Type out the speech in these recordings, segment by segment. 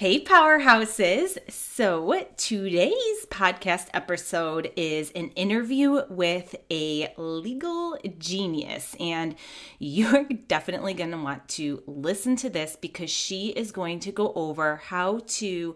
Hey, powerhouses. So, today's podcast episode is an interview with a legal genius. And you're definitely going to want to listen to this because she is going to go over how to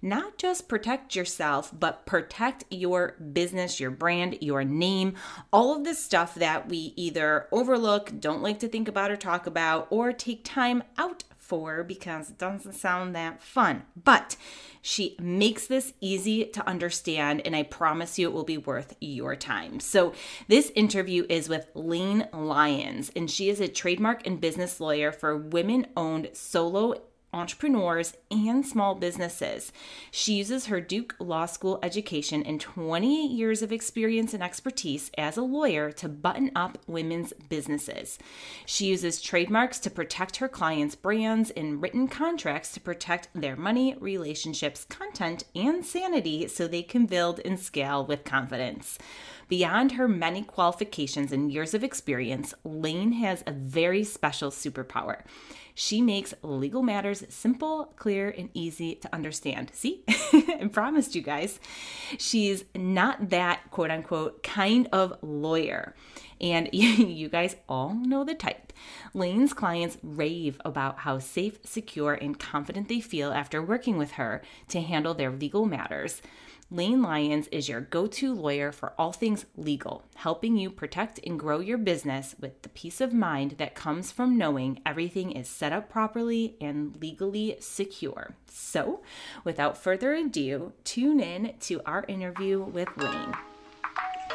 not just protect yourself, but protect your business, your brand, your name, all of the stuff that we either overlook, don't like to think about or talk about, or take time out for because it doesn't sound that fun. But she makes this easy to understand, and I promise you it will be worth your time. So, this interview is with Layne Lyons, and she is a trademark and business lawyer for women owned solo entrepreneurs, and small businesses. She uses her Duke Law School education and 28 years of experience and expertise as a lawyer to button up women's businesses. She uses trademarks to protect her clients' brands and written contracts to protect their money, relationships, content, and sanity so they can build and scale with confidence. Beyond her many qualifications and years of experience, Layne has a very special superpower. She makes legal matters simple, clear, and easy to understand. See, I promised you guys. She's not that quote unquote kind of lawyer. And you guys all know the type. Layne's clients rave about how safe, secure, and confident they feel after working with her to handle their legal matters. Layne Lyons is your go to lawyer for all things legal, helping you protect and grow your business with the peace of mind that comes from knowing everything is set up properly and legally secure. So, without further ado, tune in to our interview with Layne.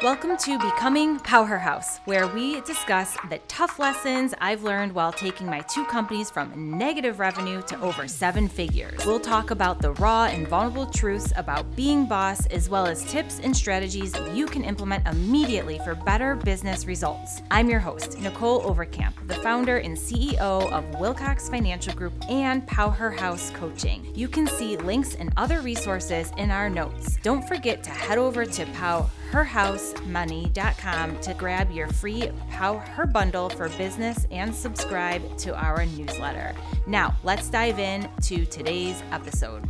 Welcome to Becoming PowHERhouse, where we discuss the tough lessons I've learned while taking my two companies from negative revenue to over seven figures. We'll talk about the raw and vulnerable truths about being boss, as well as tips and strategies you can implement immediately for better business results. I'm your host, Nicholle Overcamp, the founder and CEO of Wilcox Financial Group and PowHERhouse Coaching. You can see links and other resources in our notes. Don't forget to head over to Pow herhousemoney.com to grab your free Pow Her bundle for business and subscribe to our newsletter. Now, let's dive in to today's episode.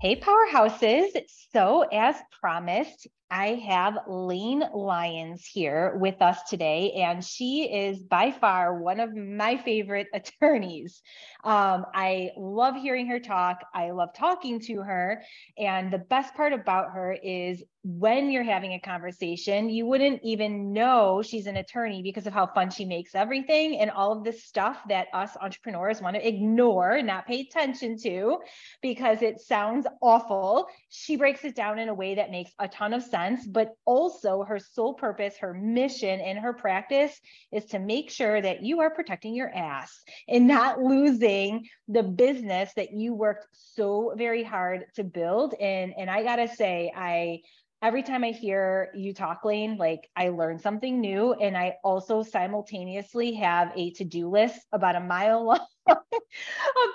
Hey, powerhouses. So, as promised, I have Layne Lyons here with us today, and she is by far one of my favorite attorneys. Um, I love hearing her talk. I love talking to her. And the best part about her is when you're having a conversation, you wouldn't even know she's an attorney because of how fun she makes everything and all of this stuff that us entrepreneurs want to ignore not pay attention to because it sounds awful. She breaks it down in a way that makes a ton of sense, but also her sole purpose, her mission in her practice is to make sure that you are protecting your ass and not losing the business that you worked so very hard to build. And, and I got to say, I, every time I hear you talk, Layne, like I learn something new. And I also simultaneously have a to do list about a mile long of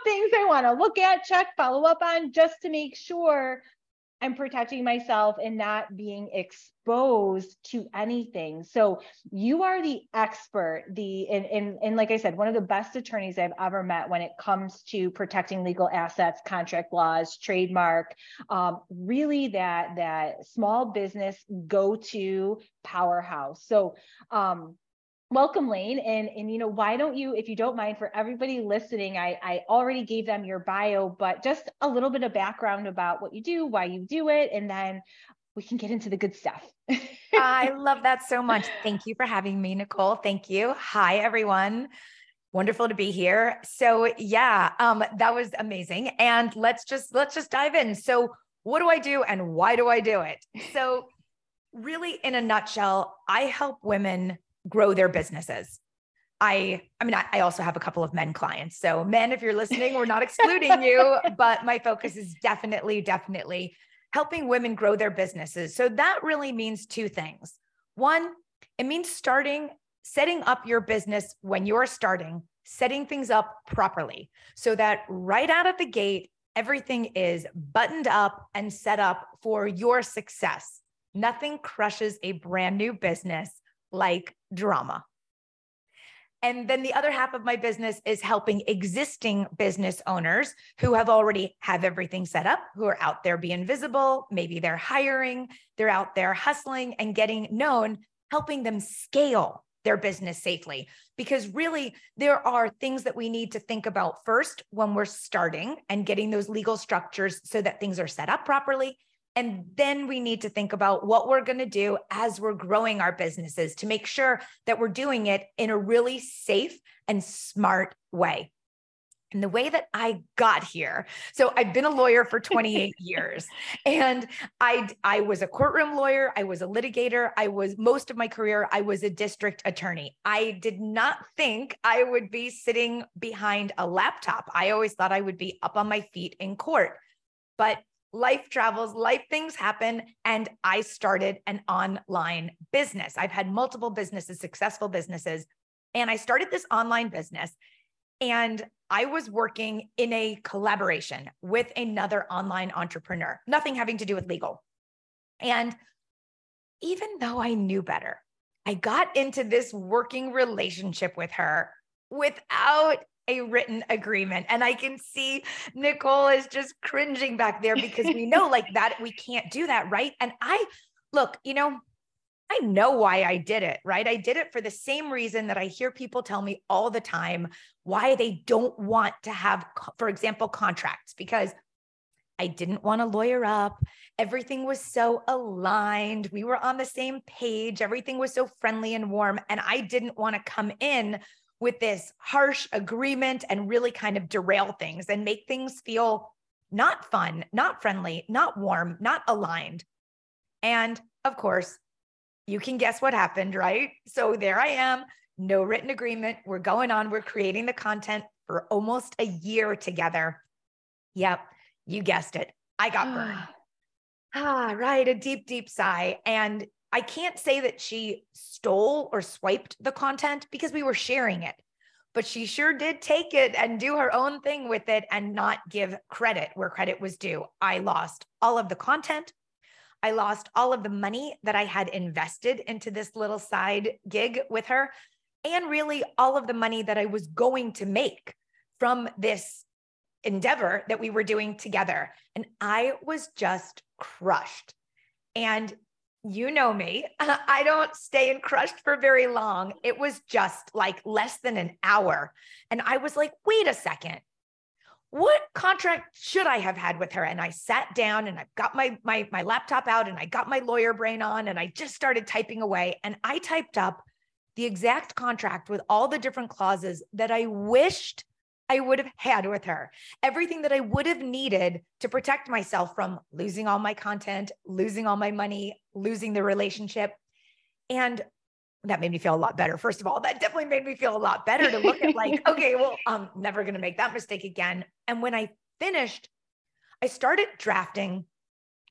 things I want to look at, check, follow up on, just to make sure I'm protecting myself and not being exposed to anything. So you are the expert, the and, and and like I said, one of the best attorneys I've ever met when it comes to protecting legal assets, contract laws, trademark, um, really that that small business go-to powerhouse. So um, welcome Layne. And and you know why don't you if you don't mind for everybody listening i i already gave them your bio but just a little bit of background about what you do why you do it and then we can get into the good stuff. I love that so much. Thank you for having me Nicholle. Thank you. Hi everyone. Wonderful to be here. So yeah um that was amazing. And let's just let's just dive in. So what do i do and why do i do it? So really in a nutshell i help women grow their businesses. I, I mean, I, I, also have a couple of men clients. So, men, if you're listening, we're not excluding you, but my focus is definitely, definitely helping women grow their businesses. So, that really means two things. One, it means starting, setting up your business when you're starting, setting things up properly so that right out of the gate, everything is buttoned up and set up for your success. Nothing crushes a brand new business like drama. And then the other half of my business is helping existing business owners who have already have everything set up, who are out there being visible, maybe they're hiring, they're out there hustling and getting known, helping them scale their business safely. Because really, there are things that we need to think about first when we're starting and getting those legal structures so that things are set up properly. And then we need to think about what we're going to do as we're growing our businesses to make sure that we're doing it in a really safe and smart way. And the way that I got here, so I've been a lawyer for 28 years and I I was a courtroom lawyer, I was a litigator, I was most of my career I was a district attorney. I did not think I would be sitting behind a laptop. I always thought I would be up on my feet in court. But life travels, life things happen. And I started an online business. I've had multiple businesses, successful businesses. And I started this online business. And I was working in a collaboration with another online entrepreneur, nothing having to do with legal. And even though I knew better, I got into this working relationship with her without a written agreement. And I can see Nicholle is just cringing back there because we know like that we can't do that, right? And I look, you know, I know why I did it, right? I did it for the same reason that I hear people tell me all the time why they don't want to have, for example, contracts, because I didn't want to lawyer up. Everything was so aligned. We were on the same page. Everything was so friendly and warm. And I didn't want to come in with this harsh agreement and really kind of derail things and make things feel not fun, not friendly, not warm, not aligned. And of course, you can guess what happened, right? So there I am, no written agreement. We're going on, we're creating the content for almost a year together. Yep, you guessed it. I got burned. ah, right. A deep, deep sigh. And I can't say that she stole or swiped the content because we were sharing it, but she sure did take it and do her own thing with it and not give credit where credit was due. I lost all of the content. I lost all of the money that I had invested into this little side gig with her, and really all of the money that I was going to make from this endeavor that we were doing together. And I was just crushed. And you know me. I don't stay in crushed for very long. It was just like less than an hour. And I was like, wait a second. What contract should I have had with her? And I sat down and I got my, my, my laptop out and I got my lawyer brain on and I just started typing away. And I typed up the exact contract with all the different clauses that I wished I would have had with her, everything that I would have needed to protect myself from losing all my content, losing all my money, losing the relationship. And that made me feel a lot better. First of all, that definitely made me feel a lot better to look at like, okay, well, I'm never going to make that mistake again. And when I finished, I started drafting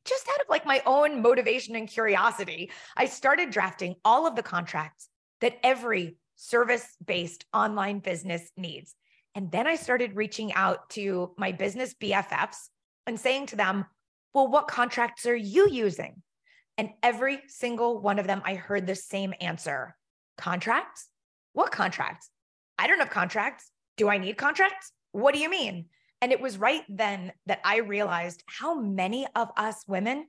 just out of like my own motivation and curiosity. I started drafting all of the contracts that every service based online business needs. And then I started reaching out to my business BFFs and saying to them, well, what contracts are you using? And every single one of them, I heard the same answer contracts? What contracts? I don't have contracts. Do I need contracts? What do you mean? And it was right then that I realized how many of us women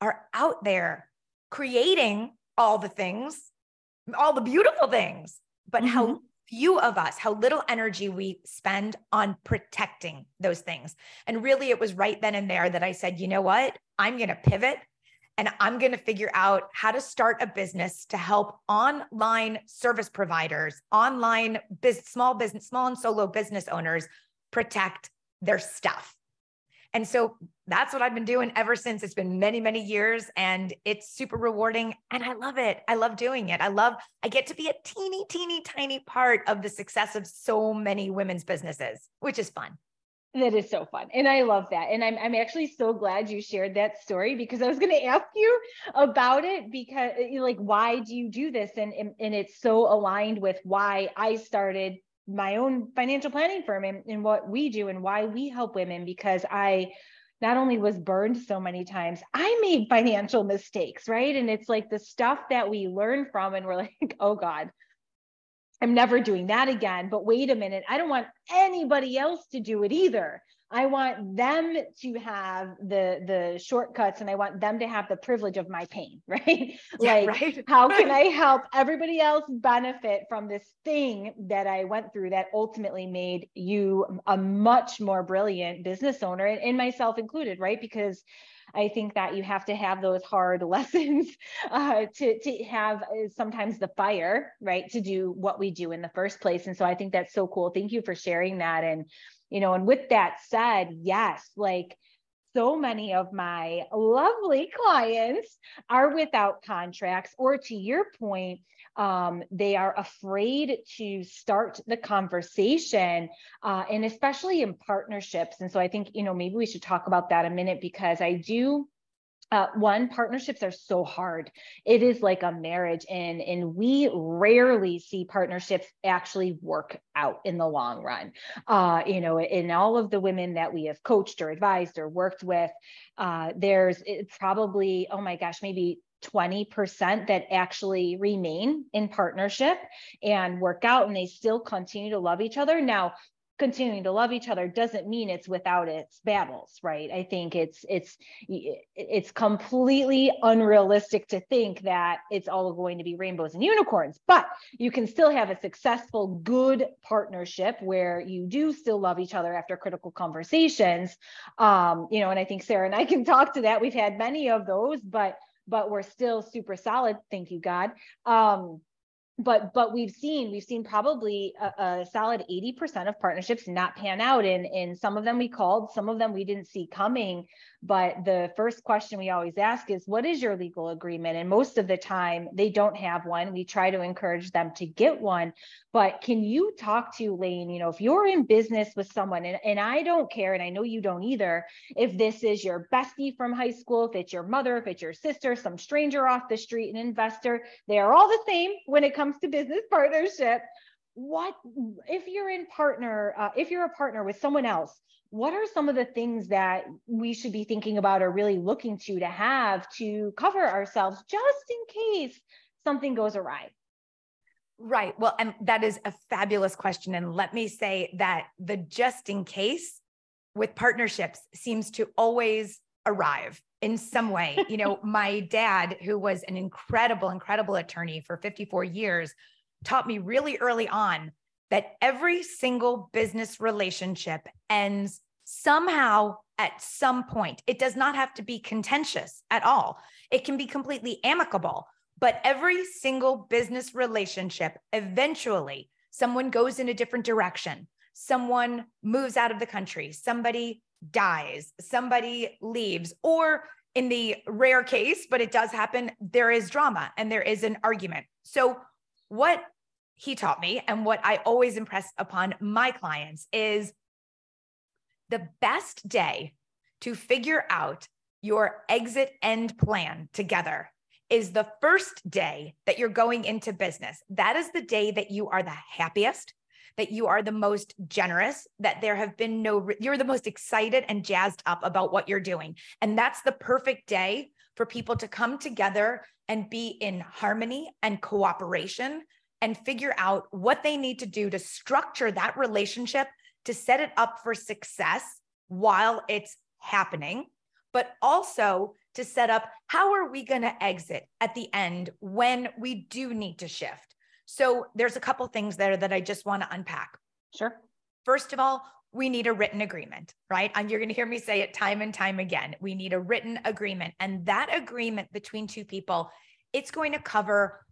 are out there creating all the things, all the beautiful things, but mm-hmm. how few of us, how little energy we spend on protecting those things. And really, it was right then and there that I said, you know what? I'm going to pivot and I'm going to figure out how to start a business to help online service providers, online business, small business, small and solo business owners protect their stuff. And so that's what I've been doing ever since. It's been many, many years and it's super rewarding. And I love it. I love doing it. I love, I get to be a teeny, teeny, tiny part of the success of so many women's businesses, which is fun. That is so fun. And I love that. And I'm, I'm actually so glad you shared that story because I was going to ask you about it because eh, like, why do you do this? And, and, and it's so aligned with why I started my own financial planning firm and, and what we do and why we help women because I not only was burned so many times, I made financial mistakes, right? And it's like the stuff that we learn from, and we're like, oh God, I'm never doing that again. But wait a minute, I don't want anybody else to do it either. I want them to have the the shortcuts and I want them to have the privilege of my pain, right? Yeah, like right. how can I help everybody else benefit from this thing that I went through that ultimately made you a much more brilliant business owner and, and myself included, right? Because I think that you have to have those hard lessons uh, to to have uh, sometimes the fire, right, to do what we do in the first place. And so I think that's so cool. Thank you for sharing that. And you know, and with that said, yes, like so many of my lovely clients are without contracts, or to your point, um, they are afraid to start the conversation, uh, and especially in partnerships. And so I think, you know, maybe we should talk about that a minute because I do uh, one partnerships are so hard. It is like a marriage and and we rarely see partnerships actually work out in the long run. Uh, you know in all of the women that we have coached or advised or worked with uh, there's probably oh my gosh maybe 20% that actually remain in partnership and work out and they still continue to love each other. Now continuing to love each other doesn't mean it's without its battles right? I think it's it's it's completely unrealistic to think that it's all going to be rainbows and unicorns but you can still have a successful good partnership where you do still love each other after critical conversations. Um you know and i think sarah and i can talk to that. We've had many of those but but we're still super solid. Thank you god. Um but but we've seen we've seen probably a, a, solid 80% of partnerships not pan out and in some of them we called some of them we didn't see coming but the first question we always ask is what is your legal agreement? And most of the time they don't have one. We try to encourage them to get one. But can you talk to Layne you know if you're in business with someone and, and i don't care and i know you don't either if this is your bestie from high school if it's your mother if it's your sister some stranger off the street an investor they are all the same when it comes to business partnership. What if you're in partner uh, if you're a partner with someone else what are some of the things that we should be thinking about or really looking to to have to cover ourselves just in case something goes awry? Right. Well and that is a fabulous question. And let me say that the just in case with partnerships seems to always arrive in some way. You know my dad who was an incredible incredible attorney for 54 years taught me really early on that every single business relationship ends somehow at some point. It does not have to be contentious at all, it can be completely amicable. But every single business relationship, eventually, someone goes in a different direction. Someone moves out of the country, somebody dies, somebody leaves, or in the rare case, but it does happen, there is drama and there is an argument. So, what he taught me and what I always impress upon my clients is the best day to figure out your exit end plan together is the first day that you're going into business. That is the day that you are the happiest, that you are the most generous, that there have been no, you're the most excited and jazzed up about what you're doing. And that's the perfect day for people to come together and be in harmony and cooperation and figure out what they need to do to structure that relationship to set it up for success while it's happening, but also to set up how are we going to exit at the end when we do need to shift. So there's a couple things there that I just want to unpack. Sure. First of all, we need a written agreement, right? And you're going to hear me say it time and time again. We need a written agreement. And that agreement between two people, it's going to cover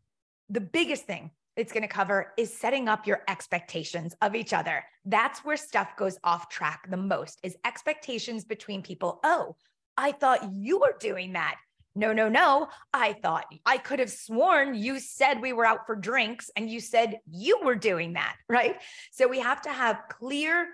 the biggest thing it's going to cover is setting up your expectations of each other. That's where stuff goes off track the most is expectations between people. Oh, I thought you were doing that. No, no, no. I thought I could have sworn you said we were out for drinks and you said you were doing that, right? So we have to have clear,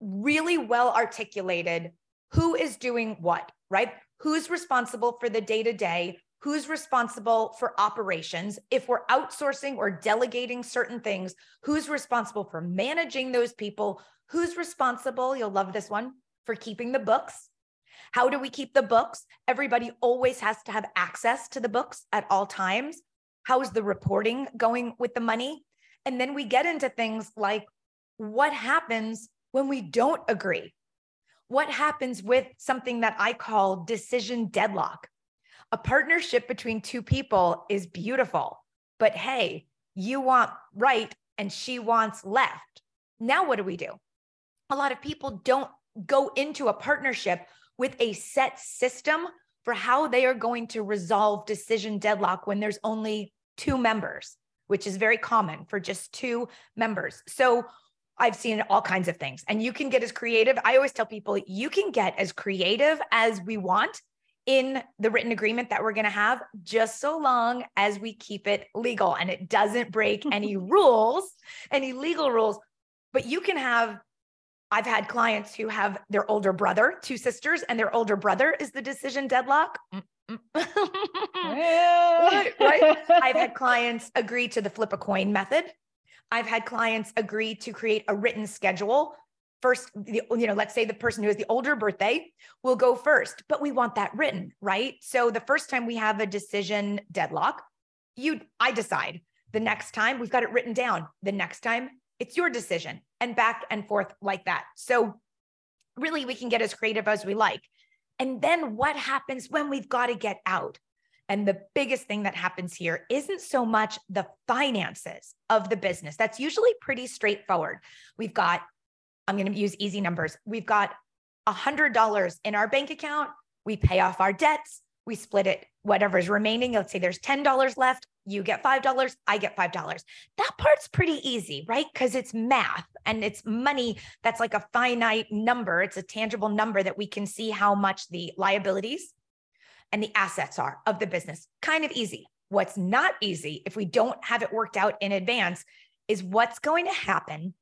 really well articulated who is doing what, right? Who's responsible for the day to day? Who's responsible for operations? If we're outsourcing or delegating certain things who's responsible for managing those people? Who's responsible you'll love this one for keeping the books? How do we keep the books? Everybody always has to have access to the books at all times. How is the reporting going with the money? And then we get into things like what happens when we don't agree? What happens with something that I call decision deadlock? A partnership between two people is beautiful, but hey, you want right and she wants left. Now, what do we do? A lot of people don't go into a partnership with a set system for how they are going to resolve decision deadlock when there's only two members, which is very common for just two members. So I've seen all kinds of things, and you can get as creative. I always tell people you can get as creative as we want in the written agreement that we're going to have, just so long as we keep it legal and it doesn't break any rules, any legal rules. But you can have I've had clients who have their older brother, two sisters, and their older brother is the decision deadlock. right, right. I've had clients agree to the flip a coin method. I've had clients agree to create a written schedule. First, you know, let's say the person who has the older birthday will go first, but we want that written, right? So the first time we have a decision deadlock, you, I decide. The next time we've got it written down. The next time it's your decision and back and forth like that. So, really, we can get as creative as we like. And then what happens when we've got to get out? And the biggest thing that happens here isn't so much the finances of the business. That's usually pretty straightforward. We've got, I'm going to use easy numbers. We've got $100 in our bank account. We pay off our debts. We split it, whatever's remaining. Let's say there's $10 left you get $5, I get $5. That part's pretty easy, right? Because it's math and it's money that's like a finite number. It's a tangible number that we can see how much the liabilities and the assets are of the business. Kind of easy. What's not easy, if we don't have it worked out in advance, is what's going to happen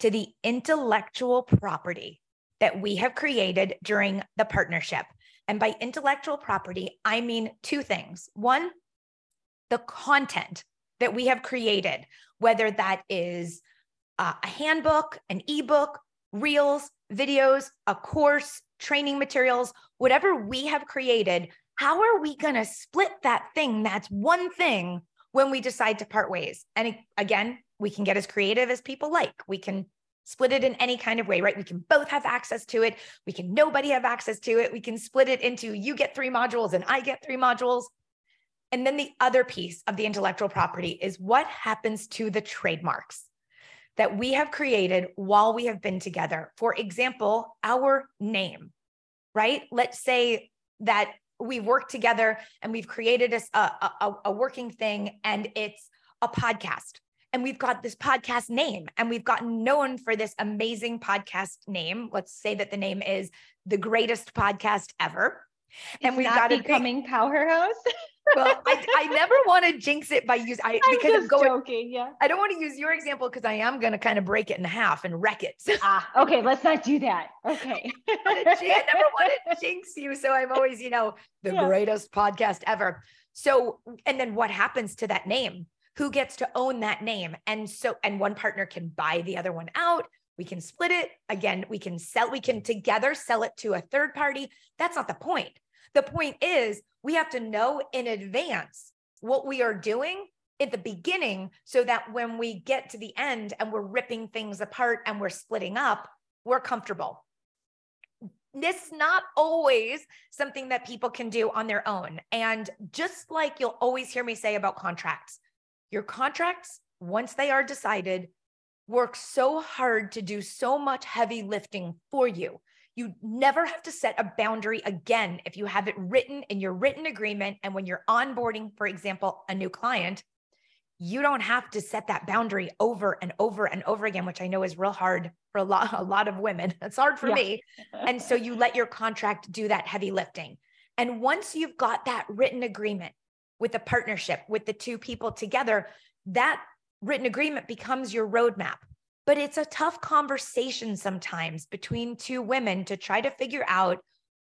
to the intellectual property that we have created during the partnership. And by intellectual property, I mean two things. One, the content that we have created, whether that is uh, a handbook, an ebook, reels, videos, a course, training materials, whatever we have created, how are we going to split that thing that's one thing when we decide to part ways? And again, we can get as creative as people like. We can split it in any kind of way, right? We can both have access to it. We can nobody have access to it. We can split it into you get three modules and I get three modules. And then the other piece of the intellectual property is what happens to the trademarks that we have created while we have been together. For example, our name, right? Let's say that we work together and we've created a, a, a, working thing and it's a podcast. And we've got this podcast name and we've gotten known for this amazing podcast name. Let's say that the name is the greatest podcast ever. And we've got a becoming powerhouse. well, I, I never want to jinx it by use I I'm because I'm going, joking. Yeah. I don't want to use your example because I am going to kind of break it in half and wreck it. ah, okay. Let's not do that. Okay. I never want to jinx you. So I'm always, you know, the yeah. greatest podcast ever. So, and then what happens to that name? Who gets to own that name? And so, and one partner can buy the other one out. We can split it. Again, we can sell, we can together sell it to a third party. That's not the point. The point is, we have to know in advance what we are doing at the beginning so that when we get to the end and we're ripping things apart and we're splitting up, we're comfortable. This is not always something that people can do on their own. And just like you'll always hear me say about contracts, your contracts, once they are decided, work so hard to do so much heavy lifting for you. You never have to set a boundary again if you have it written in your written agreement. And when you're onboarding, for example, a new client, you don't have to set that boundary over and over and over again, which I know is real hard for a lot, a lot of women. It's hard for yeah. me. And so you let your contract do that heavy lifting. And once you've got that written agreement with a partnership, with the two people together, that written agreement becomes your roadmap but it's a tough conversation sometimes between two women to try to figure out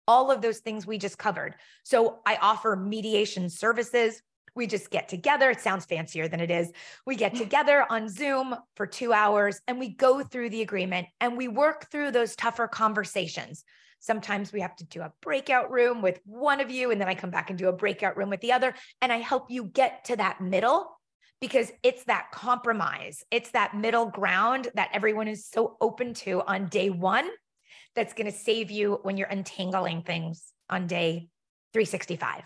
all of those things we just covered. So I offer mediation services. We just get together. It sounds fancier than it is. We get together on Zoom for two hours and we go through the agreement and we work through those tougher conversations. Sometimes we have to do a breakout room with one of you, and then I come back and do a breakout room with the other. And I help you get to that middle because it's that compromise. It's that middle ground that everyone is so open to on day one that's going to save you when you're untangling things on day 365.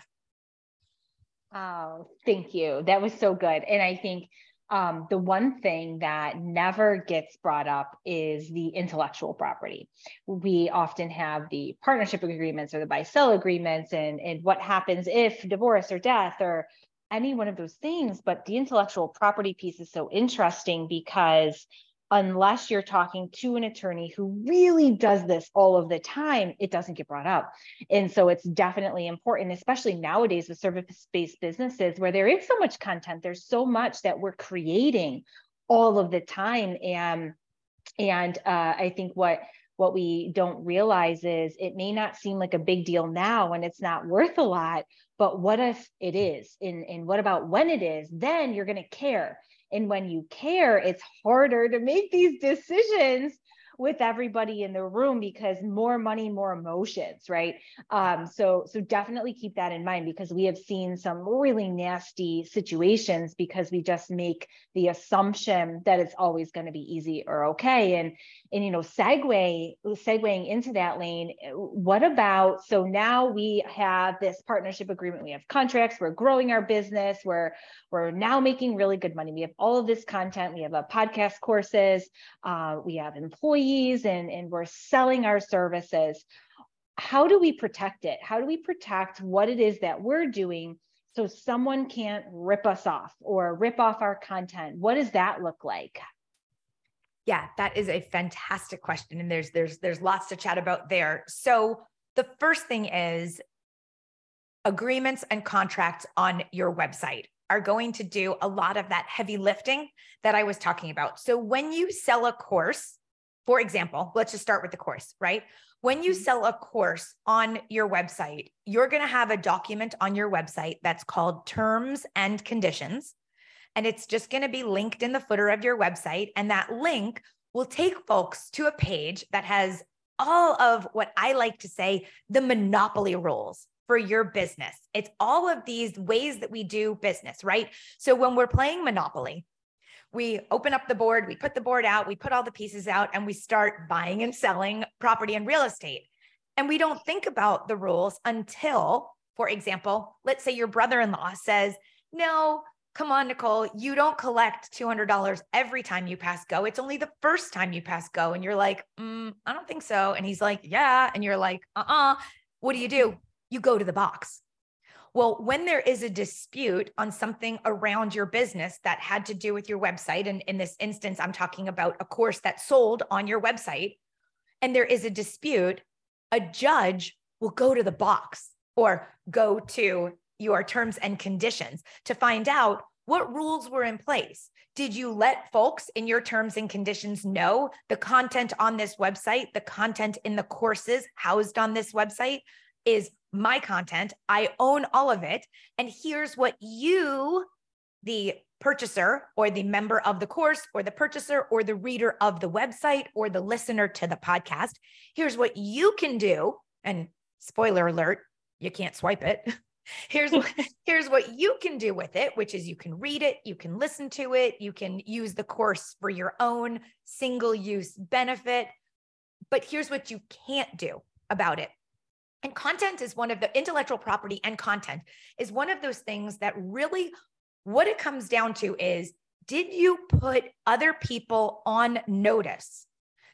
Oh, thank you. That was so good. And I think um, the one thing that never gets brought up is the intellectual property. We often have the partnership agreements or the buy sell agreements, and, and what happens if divorce or death or any one of those things. But the intellectual property piece is so interesting because unless you're talking to an attorney who really does this all of the time, it doesn't get brought up. And so it's definitely important, especially nowadays with service based businesses where there is so much content, there's so much that we're creating all of the time. And and uh, I think what what we don't realize is it may not seem like a big deal now and it's not worth a lot, but what if it is? And, and what about when it is? Then you're going to care and when you care, it's harder to make these decisions with everybody in the room because more money more emotions right? Um, so so definitely keep that in mind because we have seen some really nasty situations because we just make the assumption that it's always going to be easy or okay. And and you know segue segueing into that lane what about so now we have this partnership agreement we have contracts we're growing our business we're we're now making really good money. We have all of this content we have a podcast courses uh, we have employees employees and, and we're selling our services. How do we protect it? How do we protect what it is that we're doing so someone can't rip us off or rip off our content? What does that look like? Yeah, that is a fantastic question and there's there's there's lots to chat about there. So the first thing is agreements and contracts on your website are going to do a lot of that heavy lifting that I was talking about. So when you sell a course, for example, let's just start with the course, right? When you mm-hmm. sell a course on your website, you're going to have a document on your website that's called terms and conditions. And it's just going to be linked in the footer of your website. And that link will take folks to a page that has all of what I like to say the monopoly rules for your business. It's all of these ways that we do business, right? So when we're playing Monopoly, we open up the board, we put the board out, we put all the pieces out, and we start buying and selling property and real estate. And we don't think about the rules until, for example, let's say your brother in law says, No, come on, Nicholle, you don't collect $200 every time you pass go. It's only the first time you pass go. And you're like, mm, I don't think so. And he's like, Yeah. And you're like, Uh uh-uh. uh. What do you do? You go to the box. Well, when there is a dispute on something around your business that had to do with your website, and in this instance, I'm talking about a course that sold on your website, and there is a dispute, a judge will go to the box or go to your terms and conditions to find out what rules were in place. Did you let folks in your terms and conditions know the content on this website, the content in the courses housed on this website is my content. I own all of it. And here's what you, the purchaser or the member of the course or the purchaser or the reader of the website or the listener to the podcast, here's what you can do. And spoiler alert, you can't swipe it. here's what, here's what you can do with it which is you can read it you can listen to it you can use the course for your own single use benefit but here's what you can't do about it and content is one of the intellectual property and content is one of those things that really what it comes down to is did you put other people on notice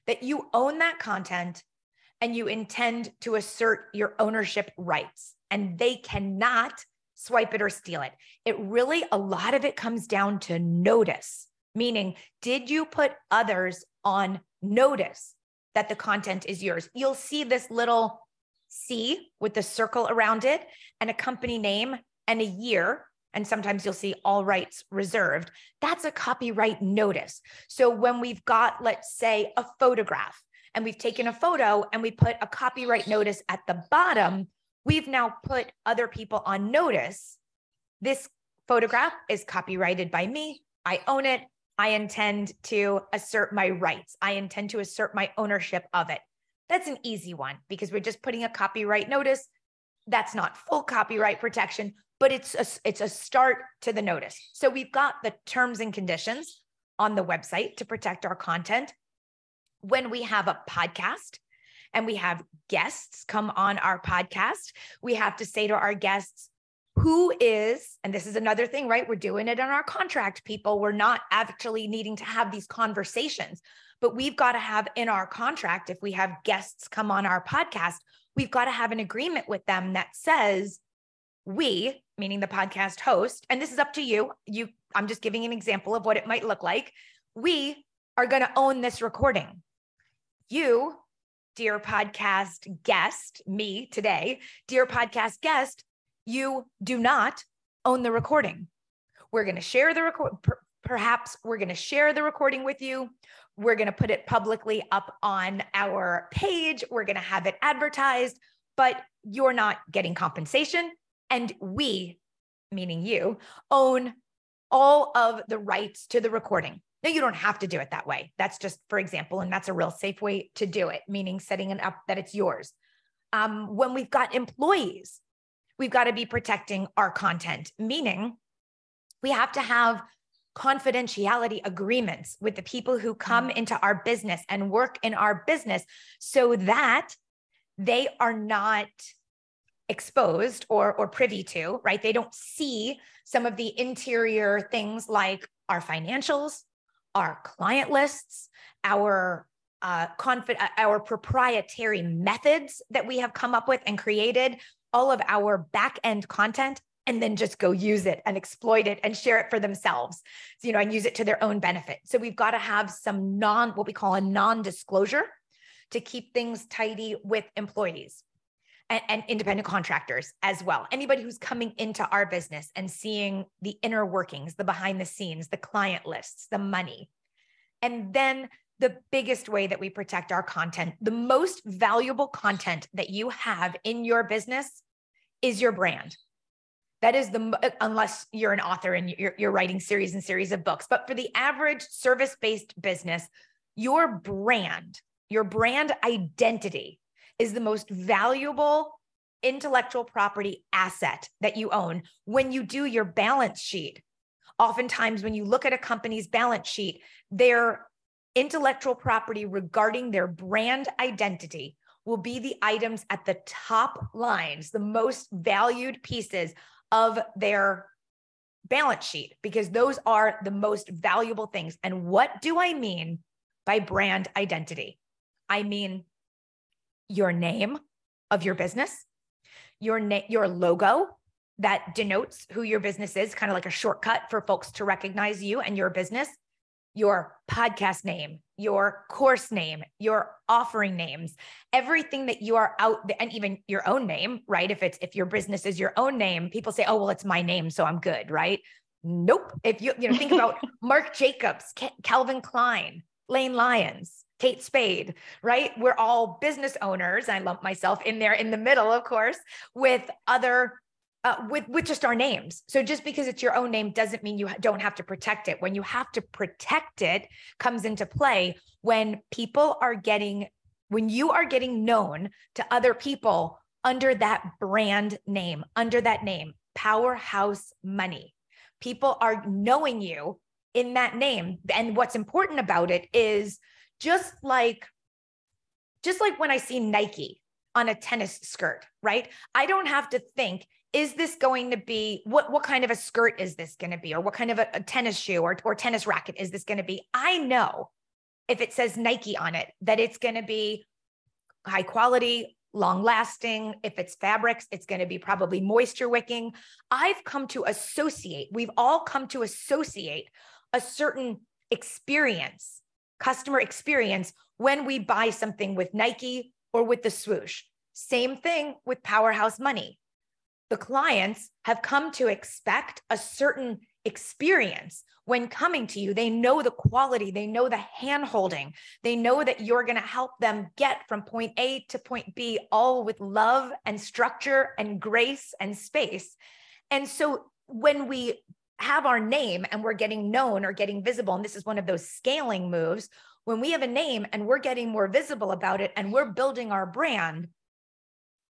that you own that content and you intend to assert your ownership rights and they cannot swipe it or steal it? It really, a lot of it comes down to notice, meaning, did you put others on notice that the content is yours? You'll see this little C with the circle around it and a company name and a year. And sometimes you'll see all rights reserved. That's a copyright notice. So when we've got, let's say, a photograph and we've taken a photo and we put a copyright notice at the bottom, we've now put other people on notice. This photograph is copyrighted by me. I own it. I intend to assert my rights. I intend to assert my ownership of it. That's an easy one because we're just putting a copyright notice. That's not full copyright protection, but it's a, it's a start to the notice. So we've got the terms and conditions on the website to protect our content. When we have a podcast and we have guests come on our podcast, we have to say to our guests, who is, and this is another thing, right? We're doing it in our contract, people. We're not actually needing to have these conversations, but we've got to have in our contract, if we have guests come on our podcast, we've got to have an agreement with them that says, we, meaning the podcast host, and this is up to you. You, I'm just giving an example of what it might look like. We are going to own this recording. You, dear podcast guest, me today, dear podcast guest, you do not own the recording. We're going to share the record. Per- perhaps we're going to share the recording with you. We're going to put it publicly up on our page. We're going to have it advertised, but you're not getting compensation. And we, meaning you, own all of the rights to the recording. Now, you don't have to do it that way. That's just, for example, and that's a real safe way to do it, meaning setting it up that it's yours. Um, when we've got employees, we've got to be protecting our content, meaning we have to have confidentiality agreements with the people who come mm. into our business and work in our business so that they are not exposed or or privy to right they don't see some of the interior things like our financials our client lists our uh, confid- uh, our proprietary methods that we have come up with and created all of our back end content and then just go use it and exploit it and share it for themselves so, you know and use it to their own benefit. So we've got to have some non what we call a non-disclosure to keep things tidy with employees and, and, independent contractors as well. Anybody who's coming into our business and seeing the inner workings the behind the scenes the client lists the money. And then the biggest way that we protect our content, the most valuable content that you have in your business is your brand. That is the, uh, unless you're an author and you're, you're writing series and series of books, but for the average service based business, your brand, your brand identity is the most valuable intellectual property asset that you own when you do your balance sheet. Oftentimes, when you look at a company's balance sheet, their intellectual property regarding their brand identity will be the items at the top lines, the most valued pieces of their balance sheet, because those are the most valuable things. And what do I mean by brand identity? I mean your name of your business, your name, your logo that denotes who your business is, kind of like a shortcut for folks to recognize you and your business your podcast name, your course name, your offering names, everything that you are out and even your own name, right? If it's if your business is your own name, people say, "Oh, well, it's my name, so I'm good," right? Nope. If you you know think about Marc Jacobs, Calvin Klein, Layne Lyons, Kate Spade, right? We're all business owners. I lump myself in there in the middle, of course, with other uh, with with just our names. So just because it's your own name doesn't mean you don't have to protect it. When you have to protect it comes into play when people are getting when you are getting known to other people under that brand name, under that name, PowHERhouse Money. People are knowing you in that name. And what's important about it is just like just like when I see Nike on a tennis skirt, right? I don't have to think is this going to be what what kind of a skirt is this going to be? Or what kind of a, a tennis shoe or, or tennis racket is this going to be? I know if it says nike on it that it's going to be high quality long lasting. If it's fabrics it's going to be probably moisture wicking. I've come to associate we've all come to associate a certain experience customer experience when we buy something with nike or with the swoosh. Same thing with PowHERhouse Money the clients have come to expect a certain experience when coming to you. They know the quality, they know the hand holding, they know that you're going to help them get from point A to point B, all with love and structure and grace and space. And so when we have our name and we're getting known or getting visible, and this is one of those scaling moves, when we have a name and we're getting more visible about it and we're building our brand,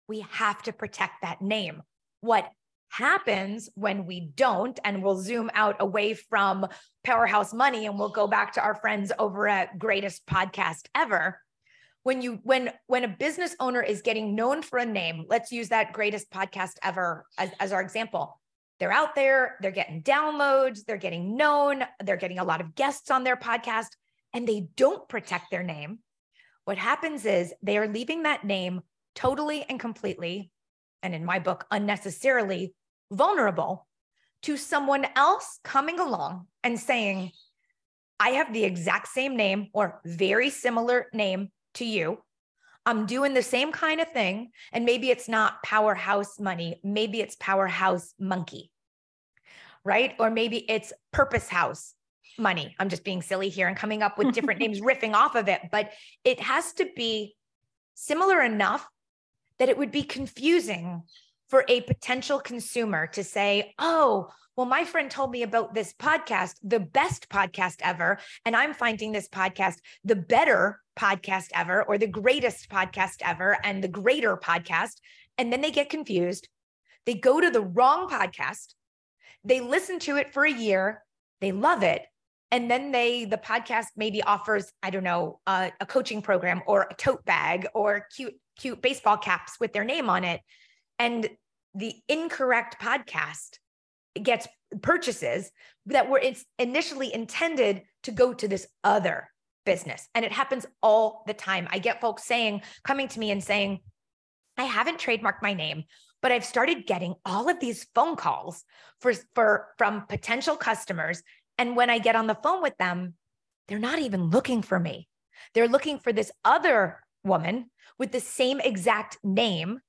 we have to protect that name what happens when we don't, and we'll zoom out away from PowHERhouse Money and we'll go back to our friends over at Greatest Podcast Ever. When you when when a business owner is getting known for a name, let's use that greatest podcast ever as, as our example. They're out there, they're getting downloads, they're getting known, they're getting a lot of guests on their podcast, and they don't protect their name. What happens is they are leaving that name totally and completely, and in my book, unnecessarily vulnerable to someone else coming along and saying, I have the exact same name or very similar name to you. I'm doing the same kind of thing. And maybe it's not powerhouse money. Maybe it's powerhouse monkey, right? Or maybe it's purpose house money. I'm just being silly here and coming up with different names, riffing off of it. But it has to be similar enough that it would be confusing for a potential consumer to say, oh, well, my friend told me about this podcast, the best podcast ever. And I'm finding this podcast the better podcast ever, or the greatest podcast ever, and the greater podcast. And then they get confused. They go to the wrong podcast. They listen to it for a year. They love it. And then they, the podcast maybe offers, I don't know, uh, a coaching program or a tote bag or cute, cute baseball caps with their name on it. And the incorrect podcast gets purchases that were initially intended to go to this other business. And it happens all the time. I get folks saying, coming to me and saying, I haven't trademarked my name, but I've started getting all of these phone calls for, for from potential customers. And when I get on the phone with them, they're not even looking for me. They're looking for this other woman with the same exact name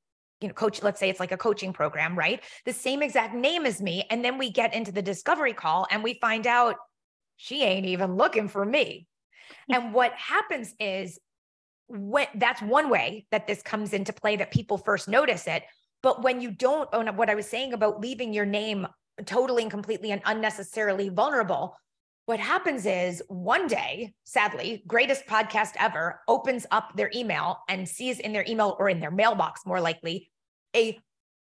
you know, coach, let's say it's like a coaching program, right? The same exact name as me. And then we get into the discovery call and we find out she ain't even looking for me. and what happens is when that's one way that this comes into play that people first notice it. But when you don't oh, own what I was saying about leaving your name totally and completely and unnecessarily vulnerable, what happens is one day, sadly, greatest podcast ever opens up their email and sees in their email or in their mailbox, more likely, a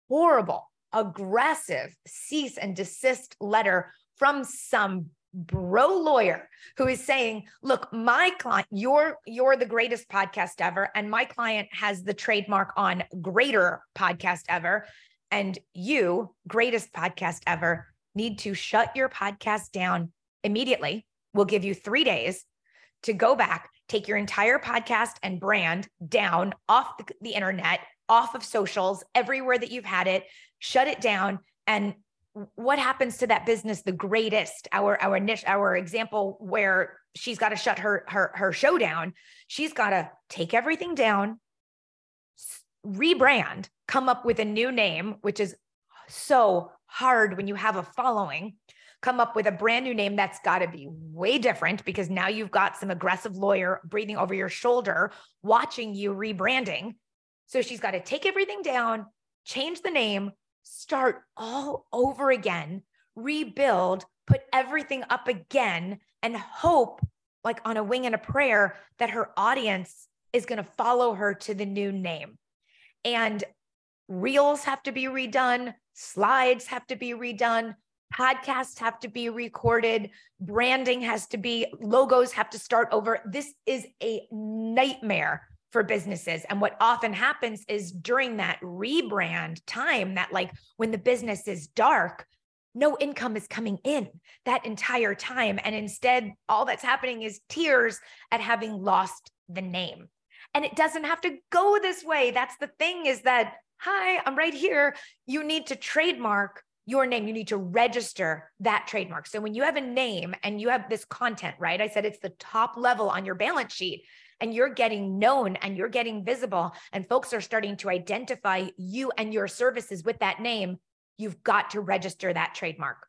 horrible, aggressive cease and desist letter from some bro lawyer who is saying look my client you're you're the greatest podcast ever and my client has the trademark on greater podcast ever and you greatest podcast ever need to shut your podcast down immediately we'll give you 3 days to go back take your entire podcast and brand down off the, the internet off of socials, everywhere that you've had it, shut it down. And what happens to that business the greatest? Our our niche, our example where she's got to shut her her her show down. She's got to take everything down, rebrand, come up with a new name, which is so hard when you have a following. Come up with a brand new name that's got to be way different because now you've got some aggressive lawyer breathing over your shoulder, watching you rebranding. So she's got to take everything down, change the name, start all over again, rebuild, put everything up again, and hope, like on a wing and a prayer, that her audience is going to follow her to the new name. And reels have to be redone, slides have to be redone, podcasts have to be recorded, branding has to be, logos have to start over. This is a nightmare for businesses. And what often happens is during that rebrand time, that like when the business is dark, no income is coming in that entire time. And instead, all that's happening is tears at having lost the name. And it doesn't have to go this way. That's the thing is that, hi, I'm right here. You need to trademark your name. You need to register that trademark. So when you have a name and you have this content, right? I said it's the top level on your balance sheet and you're getting known and you're getting visible and folks are starting to identify you and your services with that name, you've got to register that trademark.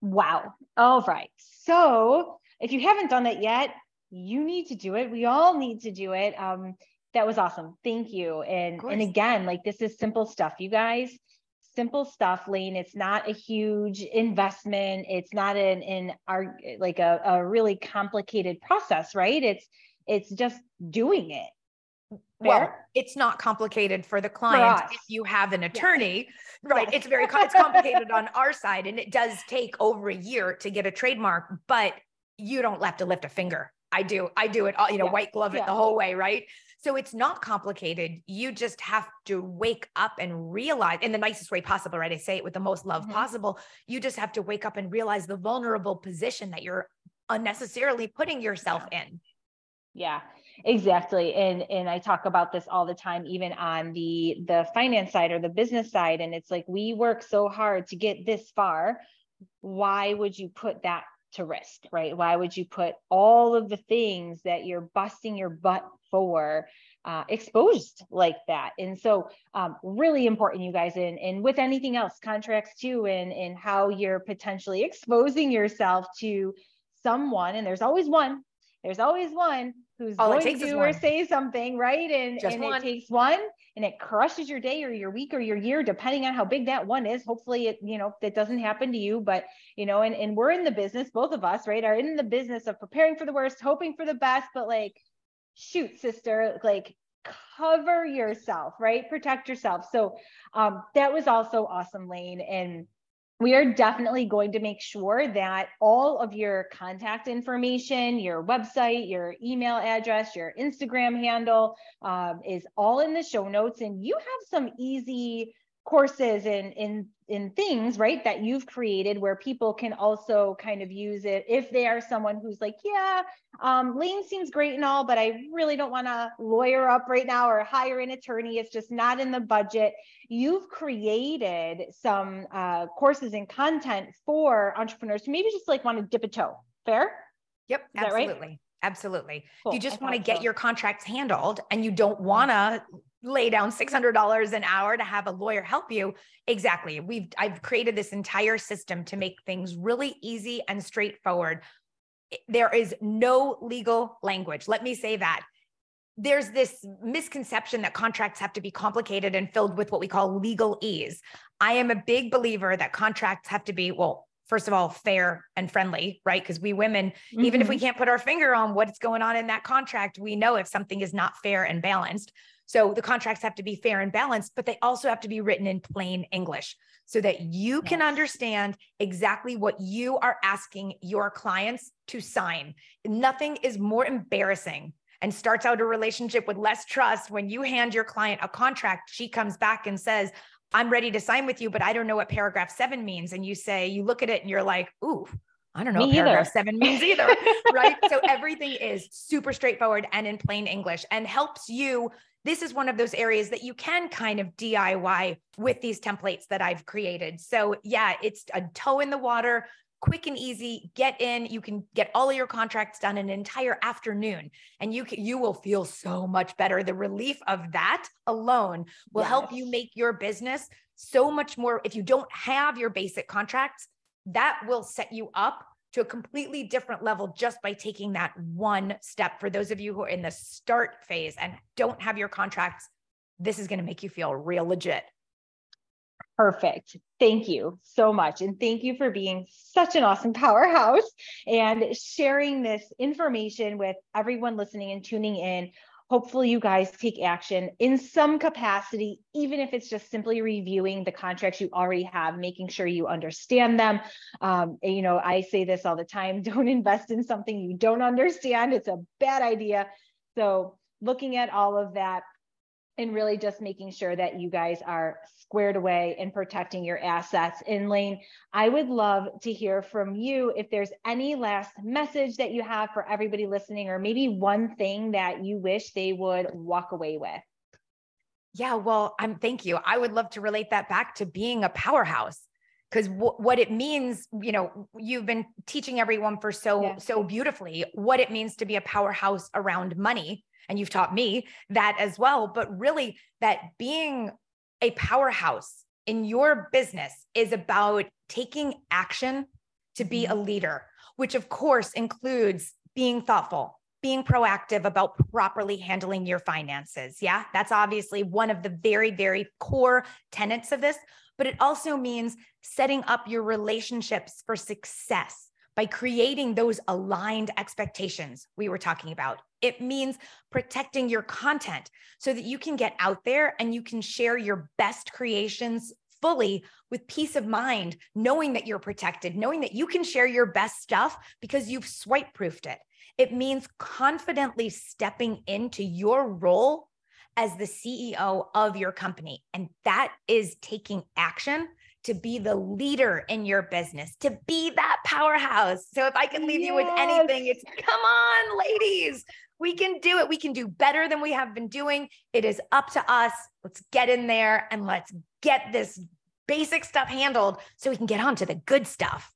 Wow. All right. So if you haven't done that yet, you need to do it. We all need to do it. Um, that was awesome. Thank you. And and again, like this is simple stuff, you guys simple stuff, Layne. It's not a huge investment. It's not an, an our, like a, a really complicated process, right? It's it's just doing it. well, it's not complicated for the client for if you have an attorney, yeah. right? It's very it's complicated on our side, and it does take over a year to get a trademark, but you don't have to lift a finger. I do. I do it all, you know, yeah. white glove it yeah. the whole way, right? So it's not complicated. You just have to wake up and realize in the nicest way possible, right? I say it with the most love mm-hmm. possible. You just have to wake up and realize the vulnerable position that you're unnecessarily putting yourself in. Yeah exactly and and i talk about this all the time even on the the finance side or the business side and it's like we work so hard to get this far why would you put that to risk right? Why would you put all of the things that you're busting your butt for uh, exposed like that? And so um, really important you guys and and with anything else contracts too and and how you're potentially exposing yourself to someone and there's always one there's always one who's All going to do or say something, right? And, Just and one. it takes one and it crushes your day or your week or your year, depending on how big that one is. Hopefully it, you know, that doesn't happen to you, but you know, and, and we're in the business, both of us, right, are in the business of preparing for the worst, hoping for the best, but like, shoot, sister, like cover yourself, right? Protect yourself. So um, that was also awesome, Layne. And we are definitely going to make sure that all of your contact information, your website, your email address, your Instagram handle um, is all in the show notes. And you have some easy courses and in in things right that you've created where people can also kind of use it if they are someone who's like yeah um, layne seems great and all but i really don't want to lawyer up right now or hire an attorney it's just not in the budget you've created some uh, courses and content for entrepreneurs who maybe just like want to dip a toe fair yep Is absolutely right? Absolutely. Cool. You just want to get so. your contracts handled and you don't want to lay down $600 an hour to have a lawyer help you. Exactly. We've i've created this entire system to make things really easy and straightforward. There is no legal language. Let me say that. There's this misconception that contracts have to be complicated and filled with what we call legalese. I am a big believer that contracts have to be well first of all fair and friendly right? Because we women mm-hmm. even if we mm-hmm. can't put our finger on what's going on in that contract we know if something is not fair and balanced so the contracts have to be fair and balanced, but they also have to be written in plain English so that you can understand exactly what you are asking your clients to sign. Nothing is more embarrassing and starts out a relationship with less trust when you hand your client a contract. She comes back and says, I'm ready to sign with you, but I don't know what paragraph seven means. And you say, you look at it and you're like, ooh, I don't know Me what paragraph either. seven means either. right. So everything is super straightforward and in plain English and helps you this is one of those areas that you can kind of DIY with these templates that I've created. So, yeah, it's a toe in the water, quick and easy. Get in. You can get all of your contracts done in an entire afternoon, and you can, you will feel so much better. The relief of that alone will yes. help you make your business so much more. If you don't have your basic contracts, that will set you up to a completely different level just by taking that one step. For those of you who are in the start phase and don't have your contracts, this is going to make you feel real legit. Perfect. Thank you so much. And thank you for being such an awesome powerhouse and sharing this information with everyone listening and tuning in hopefully you guys take action in some capacity, even if it's just simply reviewing the contracts you already have, making sure you understand them. Um, you know, I say this all the time, don't invest in something you don't understand. It's a bad idea. So looking at all of that, and really just making sure that you guys are squared away and protecting your assets. And Layne, I would love to hear from you if there's any last message that you have for everybody listening, or maybe one thing that you wish they would walk away with. Yeah, well, I'm thank you. I would love to relate that back to being a powerhouse because w- what it means, you know, you've been teaching everyone for so yeah. so beautifully what it means to be a powerhouse around money and you've taught me that as well. But really, that being a powerhouse in your business is about taking action to be a mm-hmm. leader, which of course includes being thoughtful, being proactive about properly handling your finances. Yeah, that's obviously one of the very, very core tenets of this. But it also means setting up your relationships for success by creating those aligned expectations we were talking about It means protecting your content so that you can get out there and you can share your best creations fully with peace of mind, knowing that you're protected, knowing that you can share your best stuff because you've swipe proofed it. It means confidently stepping into your role as the CEO of your company. And that is taking action to be the leader in your business, to be that powerhouse. So if I can leave yes. you with anything, it's come on, ladies. We can do it. We can do better than we have been doing. It is up to us. Let's get in there and let's get this basic stuff handled so we can get on to the good stuff.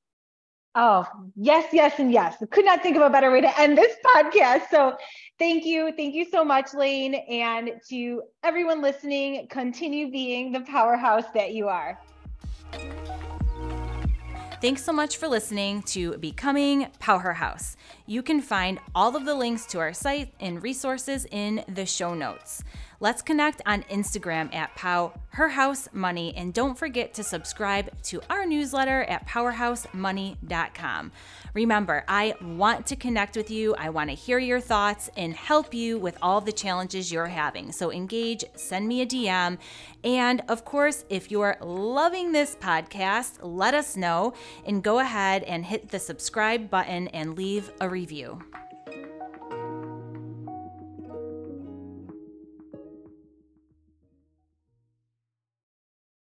Oh, yes, yes, and yes. Could not think of a better way to end this podcast. So, thank you. Thank you so much, Layne. And to everyone listening, continue being the powerhouse that you are. Thanks so much for listening to Becoming PowHERhouse. You can find all of the links to our site and resources in the show notes. Let's connect on Instagram at Pow Her House Money and don't forget to subscribe to our newsletter at powherhousemoney.com. Remember, I want to connect with you. I want to hear your thoughts and help you with all the challenges you're having. So engage, send me a DM, and of course, if you're loving this podcast, let us know and go ahead and hit the subscribe button and leave a review.